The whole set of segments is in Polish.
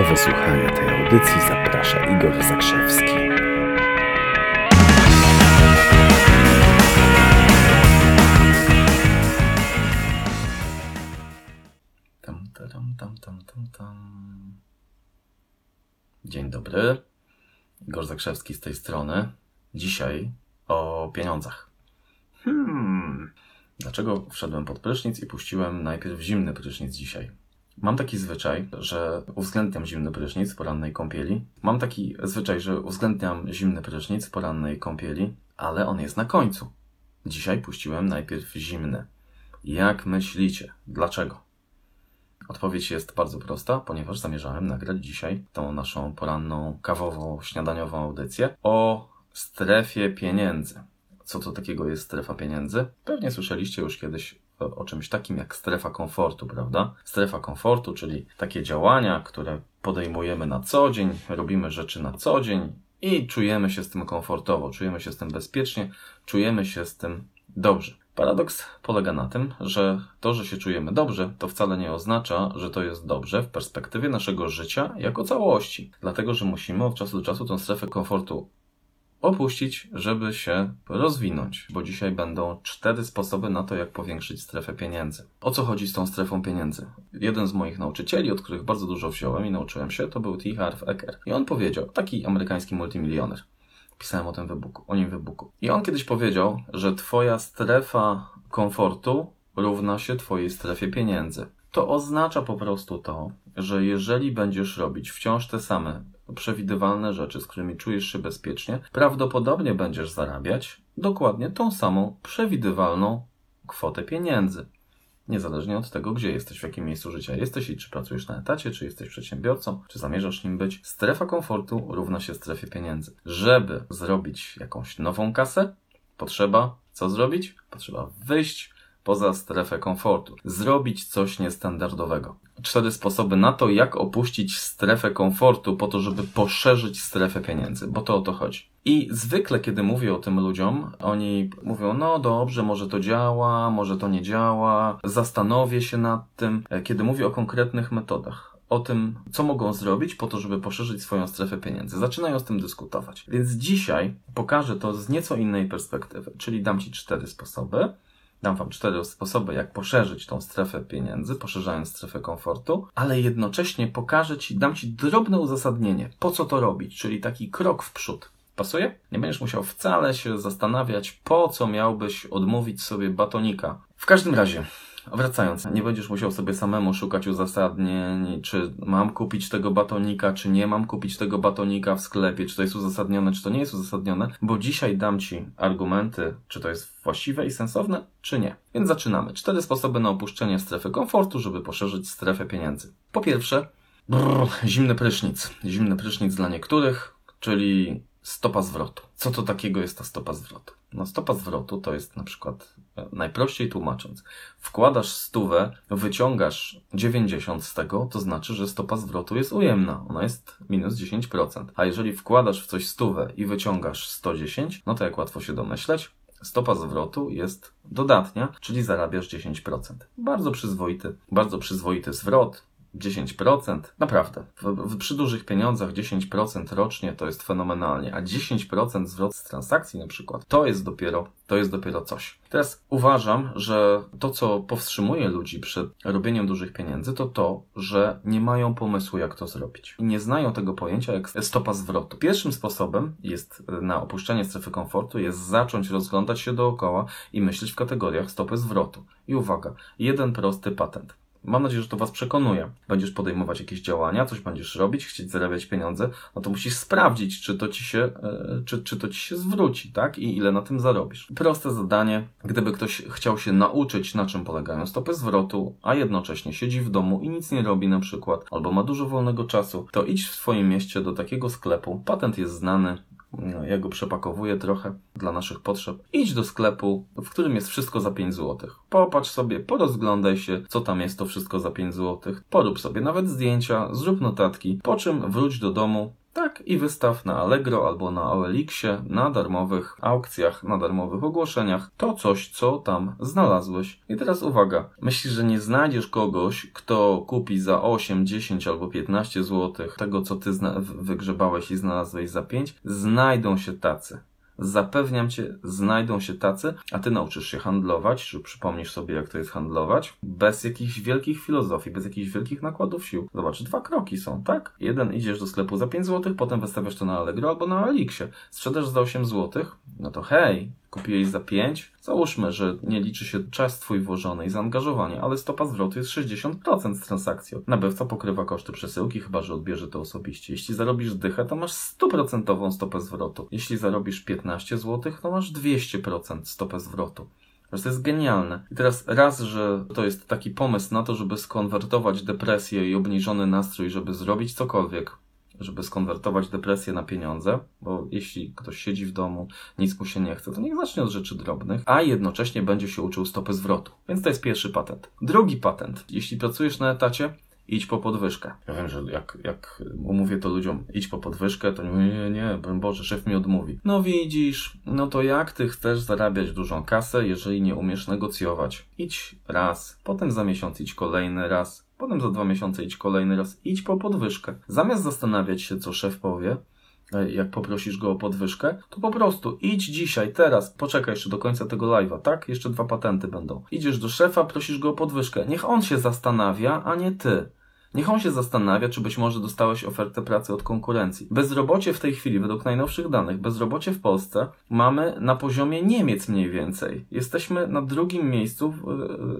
Do wysłuchania tej audycji zaprasza Igor Zakrzewski. Tam, tam, tam, tam, tam, tam. Dzień dobry. Igor Zakrzewski z tej strony. Dzisiaj o pieniądzach. Hmm. Dlaczego wszedłem pod prysznic i puściłem najpierw zimny prysznic dzisiaj? Mam taki zwyczaj, że uwzględniam zimny prysznic porannej kąpieli. Mam taki zwyczaj, że uwzględniam zimny prysznic porannej kąpieli, ale on jest na końcu. Dzisiaj puściłem najpierw zimny. Jak myślicie? Dlaczego? Odpowiedź jest bardzo prosta, ponieważ zamierzałem nagrać dzisiaj tą naszą poranną, kawowo-śniadaniową audycję o strefie pieniędzy. Co to takiego jest strefa pieniędzy? Pewnie słyszeliście już kiedyś o, czymś takim jak strefa komfortu, prawda? Strefa komfortu, czyli takie działania, które podejmujemy na co dzień, robimy rzeczy na co dzień i czujemy się z tym komfortowo, czujemy się z tym bezpiecznie, czujemy się z tym dobrze. Paradoks polega na tym, że to, że się czujemy dobrze, to wcale nie oznacza, że to jest dobrze w perspektywie naszego życia jako całości. Dlatego, że musimy od czasu do czasu tę strefę komfortu opuścić, żeby się rozwinąć, bo dzisiaj będą cztery sposoby na to, jak powiększyć strefę pieniędzy. O co chodzi z tą strefą pieniędzy? Jeden z moich nauczycieli, od których bardzo dużo wziąłem i nauczyłem się, to był T. Harv Eker. I on powiedział, taki amerykański multimilioner. Pisałem o tym w e-booku, o nim w e-booku. I on kiedyś powiedział, że twoja strefa komfortu równa się twojej strefie pieniędzy. To oznacza po prostu to, że jeżeli będziesz robić wciąż te same przewidywalne rzeczy, z którymi czujesz się bezpiecznie, prawdopodobnie będziesz zarabiać dokładnie tą samą przewidywalną kwotę pieniędzy. Niezależnie od tego, gdzie jesteś, w jakim miejscu życia jesteś i czy pracujesz na etacie, czy jesteś przedsiębiorcą, czy zamierzasz nim być, strefa komfortu równa się strefie pieniędzy. Żeby zrobić jakąś nową kasę, potrzeba co zrobić? Potrzeba wyjść poza strefę komfortu, zrobić coś niestandardowego. Cztery sposoby na to, jak opuścić strefę komfortu po to, żeby poszerzyć strefę pieniędzy, bo to o to chodzi. I zwykle, kiedy mówię o tym ludziom, oni mówią, no dobrze, może to działa, może to nie działa, zastanowię się nad tym. Kiedy mówię o konkretnych metodach, o tym, co mogą zrobić po to, żeby poszerzyć swoją strefę pieniędzy. Zaczynają z tym dyskutować. Więc dzisiaj pokażę to z nieco innej perspektywy, czyli dam Ci cztery sposoby, Dam Wam cztery sposoby, jak poszerzyć tą strefę pieniędzy, poszerzając strefę komfortu, ale jednocześnie pokażę Ci, dam Ci drobne uzasadnienie, po co to robić, czyli taki krok w przód. Pasuje? Nie będziesz musiał wcale się zastanawiać, po co miałbyś odmówić sobie batonika. W każdym razie, Wracając, nie będziesz musiał sobie samemu szukać uzasadnień, czy mam kupić tego batonika, czy nie mam kupić tego batonika w sklepie, czy to jest uzasadnione, czy to nie jest uzasadnione, bo dzisiaj dam Ci argumenty, czy to jest właściwe i sensowne, czy nie. Więc zaczynamy. Cztery sposoby na opuszczenie strefy komfortu, żeby poszerzyć strefę pieniędzy. Po pierwsze, brrr, zimny prysznic. Zimny prysznic dla niektórych, czyli stopa zwrotu. Co to takiego jest ta stopa zwrotu? No stopa zwrotu to jest na przykład, e, najprościej tłumacząc, wkładasz stówę, wyciągasz 90 z tego, to znaczy, że stopa zwrotu jest ujemna. Ona jest minus 10%. A jeżeli wkładasz w coś stówę i wyciągasz 110, no to jak łatwo się domyśleć, stopa zwrotu jest dodatnia, czyli zarabiasz 10%. Bardzo przyzwoity, bardzo przyzwoity zwrot, 10%, naprawdę. W, w, przy dużych pieniądzach 10% rocznie to jest fenomenalnie, a 10% zwrot z transakcji na przykład, to jest dopiero, to jest dopiero coś. Teraz uważam, że to, co powstrzymuje ludzi przed robieniem dużych pieniędzy, to to, że nie mają pomysłu, jak to zrobić. I nie znają tego pojęcia jak stopa zwrotu. Pierwszym sposobem jest na opuszczenie strefy komfortu jest zacząć rozglądać się dookoła i myśleć w kategoriach stopy zwrotu. I uwaga, jeden prosty patent. Mam nadzieję, że to Was przekonuje. Będziesz podejmować jakieś działania, coś będziesz robić, chcieć zarabiać pieniądze, no to musisz sprawdzić, czy to Ci się, e, czy, czy to Ci się zwróci, tak? I ile na tym zarobisz. Proste zadanie. Gdyby ktoś chciał się nauczyć, na czym polegają stopy zwrotu, a jednocześnie siedzi w domu i nic nie robi na przykład, albo ma dużo wolnego czasu, to idź w swoim mieście do takiego sklepu. Patent jest znany, ja go przepakowuję trochę dla naszych potrzeb. Idź do sklepu, w którym jest wszystko za 5 zł. Popatrz sobie, porozglądaj się, co tam jest to wszystko za 5 zł. Porób sobie nawet zdjęcia, zrób notatki, po czym wróć do domu, Tak, i wystaw na Allegro albo na OLX-ie, na darmowych aukcjach, na darmowych ogłoszeniach to coś, co tam znalazłeś. I teraz uwaga, myślisz, że nie znajdziesz kogoś, kto kupi za 8, 10 albo 15 zł tego, co ty wygrzebałeś i znalazłeś za 5? Znajdą się tacy. Zapewniam cię, znajdą się tacy, a ty nauczysz się handlować, że przypomnisz sobie, jak to jest handlować, bez jakichś wielkich filozofii, bez jakichś wielkich nakładów sił. Zobacz, dwa kroki są, tak? Jeden idziesz do sklepu za 5 zł, potem wystawiasz to na Allegro albo na Elixie. Sprzedasz za 8 zł, no to hej, kupiłeś za 5, załóżmy, że nie liczy się czas twój włożony i zaangażowanie, ale stopa zwrotu jest 60% z transakcji. Nabywca pokrywa koszty przesyłki, chyba że odbierze to osobiście. Jeśli zarobisz dychę, to masz 100% stopę zwrotu. Jeśli zarobisz 15 zł, to masz 200% stopę zwrotu. To jest genialne. I teraz raz, że to jest taki pomysł na to, żeby skonwertować depresję i obniżony nastrój, żeby zrobić cokolwiek, żeby skonwertować depresję na pieniądze, bo jeśli ktoś siedzi w domu, nic mu się nie chce, to niech zacznie od rzeczy drobnych, a jednocześnie będzie się uczył stopy zwrotu. Więc to jest pierwszy patent. Drugi patent. Jeśli pracujesz na etacie, idź po podwyżkę. Ja wiem, że jak, jak umówię to ludziom, idź po podwyżkę, to nie, nie, nie, Boże, szef mi odmówi. No widzisz, no to jak ty chcesz zarabiać dużą kasę, jeżeli nie umiesz negocjować? Idź raz, potem za miesiąc idź kolejny raz, Potem za dwa miesiące idź kolejny raz, idź po podwyżkę. Zamiast zastanawiać się, co szef powie, e, jak poprosisz go o podwyżkę, to po prostu idź dzisiaj, teraz, poczekaj jeszcze do końca tego live'a, tak? Jeszcze dwa patenty będą. Idziesz do szefa, prosisz go o podwyżkę. Niech on się zastanawia, a nie ty. Niech on się zastanawia, czy być może dostałeś ofertę pracy od konkurencji. Bezrobocie w tej chwili, według najnowszych danych, bezrobocie w Polsce mamy na poziomie Niemiec mniej więcej. Jesteśmy na drugim miejscu w,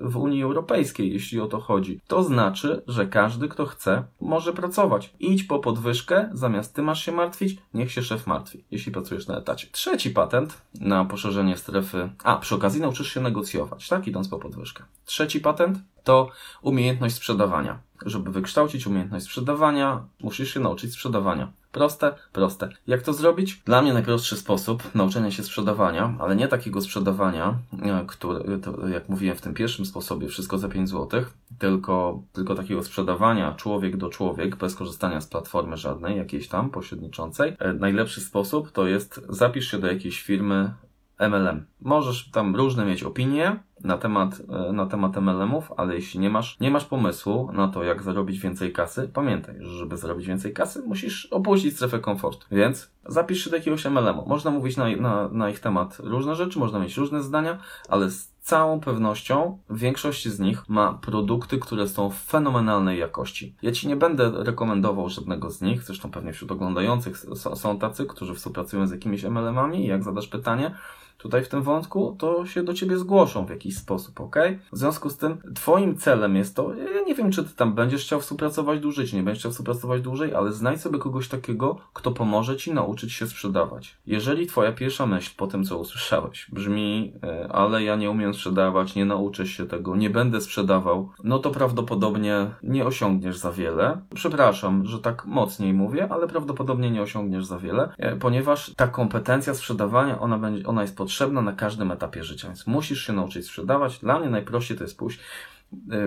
w Unii Europejskiej, jeśli o to chodzi. To znaczy, że każdy, kto chce, może pracować. Idź po podwyżkę, zamiast ty masz się martwić, niech się szef martwi, jeśli pracujesz na etacie. Trzeci patent na poszerzenie strefy. A, przy okazji nauczysz się negocjować, tak? Idąc po podwyżkę. Trzeci patent to umiejętność sprzedawania. Żeby wykształcić umiejętność sprzedawania, musisz się nauczyć sprzedawania. Proste, proste. Jak to zrobić? Dla mnie najprostszy sposób nauczenia się sprzedawania, ale nie takiego sprzedawania, e, które, to, jak mówiłem w tym pierwszym sposobie, wszystko za 5 zł, tylko, tylko takiego sprzedawania człowiek do człowiek, bez korzystania z platformy żadnej, jakiejś tam pośredniczącej. E, najlepszy sposób to jest zapisz się do jakiejś firmy MLM. Możesz tam różne mieć opinie, na temat, e, na temat MLM-ów, ale jeśli nie masz, nie masz pomysłu na to, jak zarobić więcej kasy, pamiętaj, że żeby zarobić więcej kasy, musisz opuścić strefę komfortu. Więc zapisz się do jakiegoś MLM-u. Można mówić na, na, na ich temat różne rzeczy, można mieć różne zdania, ale z całą pewnością większość z nich ma produkty, które są fenomenalnej jakości. Ja Ci nie będę rekomendował żadnego z nich, zresztą pewnie wśród oglądających są tacy, którzy współpracują z jakimiś MLM-ami i jak zadasz pytanie, tutaj w tym wątku, to się do ciebie zgłoszą w jakiś sposób, ok? W związku z tym, twoim celem jest to, ja nie wiem, czy ty tam będziesz chciał współpracować dłużej, czy nie będziesz chciał współpracować dłużej, ale znajdź sobie kogoś takiego, kto pomoże ci nauczyć się sprzedawać. Jeżeli twoja pierwsza myśl po tym, co usłyszałeś, brzmi, e, ale ja nie umiem sprzedawać, nie nauczę się tego, nie będę sprzedawał, no to prawdopodobnie nie osiągniesz za wiele. Przepraszam, że tak mocniej mówię, ale prawdopodobnie nie osiągniesz za wiele, e, ponieważ ta kompetencja sprzedawania, ona będzie, ona jest potrzebna na każdym etapie życia, więc musisz się nauczyć sprzedawać. Dla mnie najprościej to jest pójść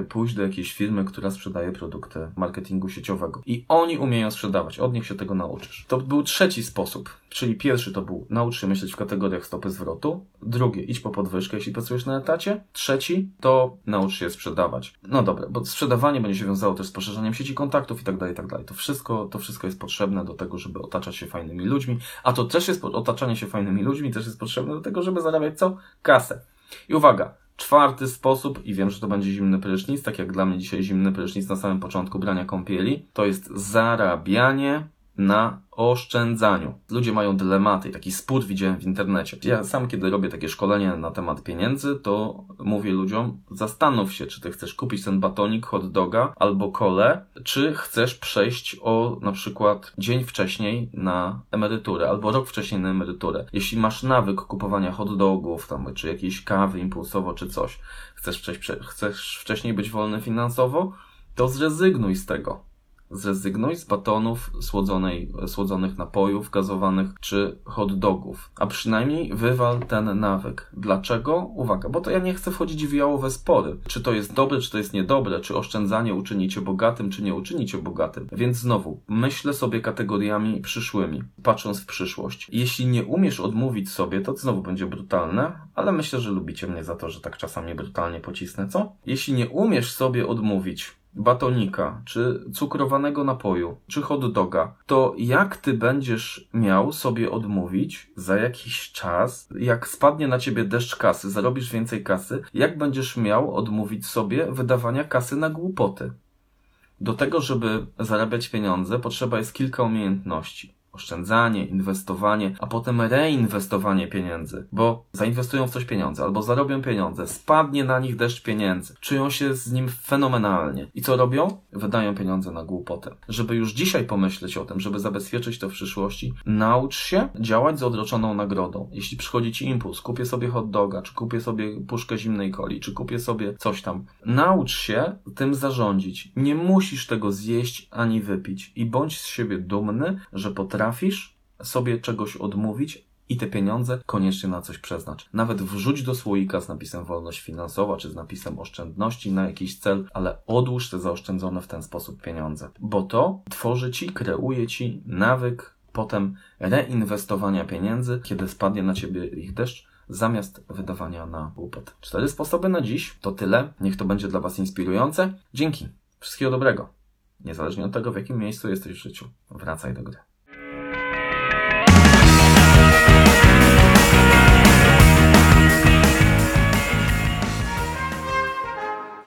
pójść do jakiejś firmy, która sprzedaje produkty marketingu sieciowego. I oni umieją sprzedawać, od nich się tego nauczysz. To był trzeci sposób, czyli pierwszy to był naucz się myśleć w kategoriach stopy zwrotu, drugie idź po podwyżkę, jeśli pracujesz na etacie, trzeci to naucz się sprzedawać. No dobra, bo sprzedawanie będzie się wiązało też z poszerzaniem sieci kontaktów i tak dalej, tak dalej. To wszystko, to wszystko jest potrzebne do tego, żeby otaczać się fajnymi ludźmi, a to też jest, otaczanie się fajnymi ludźmi też jest potrzebne do tego, żeby zarabiać co? Kasę. I uwaga, Czwarty sposób, i wiem, że to będzie zimny prysznic, tak jak dla mnie dzisiaj zimny prysznic na samym początku brania kąpieli, to jest zarabianie na oszczędzaniu. Ludzie mają dylematy, taki spór widziałem w internecie. Ja sam, kiedy robię takie szkolenie na temat pieniędzy, to mówię ludziom, zastanów się, czy ty chcesz kupić ten batonik, hot doga albo kole, czy chcesz przejść o na przykład dzień wcześniej na emeryturę, albo rok wcześniej na emeryturę. Jeśli masz nawyk kupowania hot dogów, tam, czy jakiejś kawy impulsowo, czy coś, chcesz, chcesz wcześniej być wolny finansowo, to zrezygnuj z tego Zrezygnuj z batonów, słodzonej, słodzonych napojów, gazowanych czy hot dogów. A przynajmniej wywal ten nawyk. Dlaczego? Uwaga, bo to ja nie chcę wchodzić w jałowe spory. Czy to jest dobre, czy to jest niedobre, czy oszczędzanie uczyni cię bogatym, czy nie uczyni cię bogatym. Więc znowu, myślę sobie kategoriami przyszłymi, patrząc w przyszłość. Jeśli nie umiesz odmówić sobie, to znowu będzie brutalne, ale myślę, że lubicie mnie za to, że tak czasami brutalnie pocisnę, co? Jeśli nie umiesz sobie odmówić batonika, czy cukrowanego napoju, czy hot doga, to jak ty będziesz miał sobie odmówić za jakiś czas, jak spadnie na ciebie deszcz kasy, zarobisz więcej kasy, jak będziesz miał odmówić sobie wydawania kasy na głupoty? Do tego, żeby zarabiać pieniądze, potrzeba jest kilka umiejętności oszczędzanie, inwestowanie, a potem reinwestowanie pieniędzy, bo zainwestują w coś pieniądze albo zarobią pieniądze, spadnie na nich deszcz pieniędzy, czują się z nim fenomenalnie. I co robią? Wydają pieniądze na głupotę. Żeby już dzisiaj pomyśleć o tym, żeby zabezpieczyć to w przyszłości, naucz się działać z odroczoną nagrodą. Jeśli przychodzi ci impuls, kupię sobie hot doga, czy kupię sobie puszkę zimnej coli, czy kupię sobie coś tam, naucz się tym zarządzić. Nie musisz tego zjeść ani wypić i bądź z siebie dumny, że potrafisz potrafisz sobie czegoś odmówić i te pieniądze koniecznie na coś przeznacz. Nawet wrzuć do słoika z napisem wolność finansowa, czy z napisem oszczędności na jakiś cel, ale odłóż te zaoszczędzone w ten sposób pieniądze. Bo to tworzy ci, kreuje ci nawyk potem reinwestowania pieniędzy, kiedy spadnie na ciebie ich deszcz, zamiast wydawania na głupot. Cztery sposoby na dziś to tyle. Niech to będzie dla Was inspirujące. Dzięki. Wszystkiego dobrego. Niezależnie od tego, w jakim miejscu jesteś w życiu. Wracaj do gry.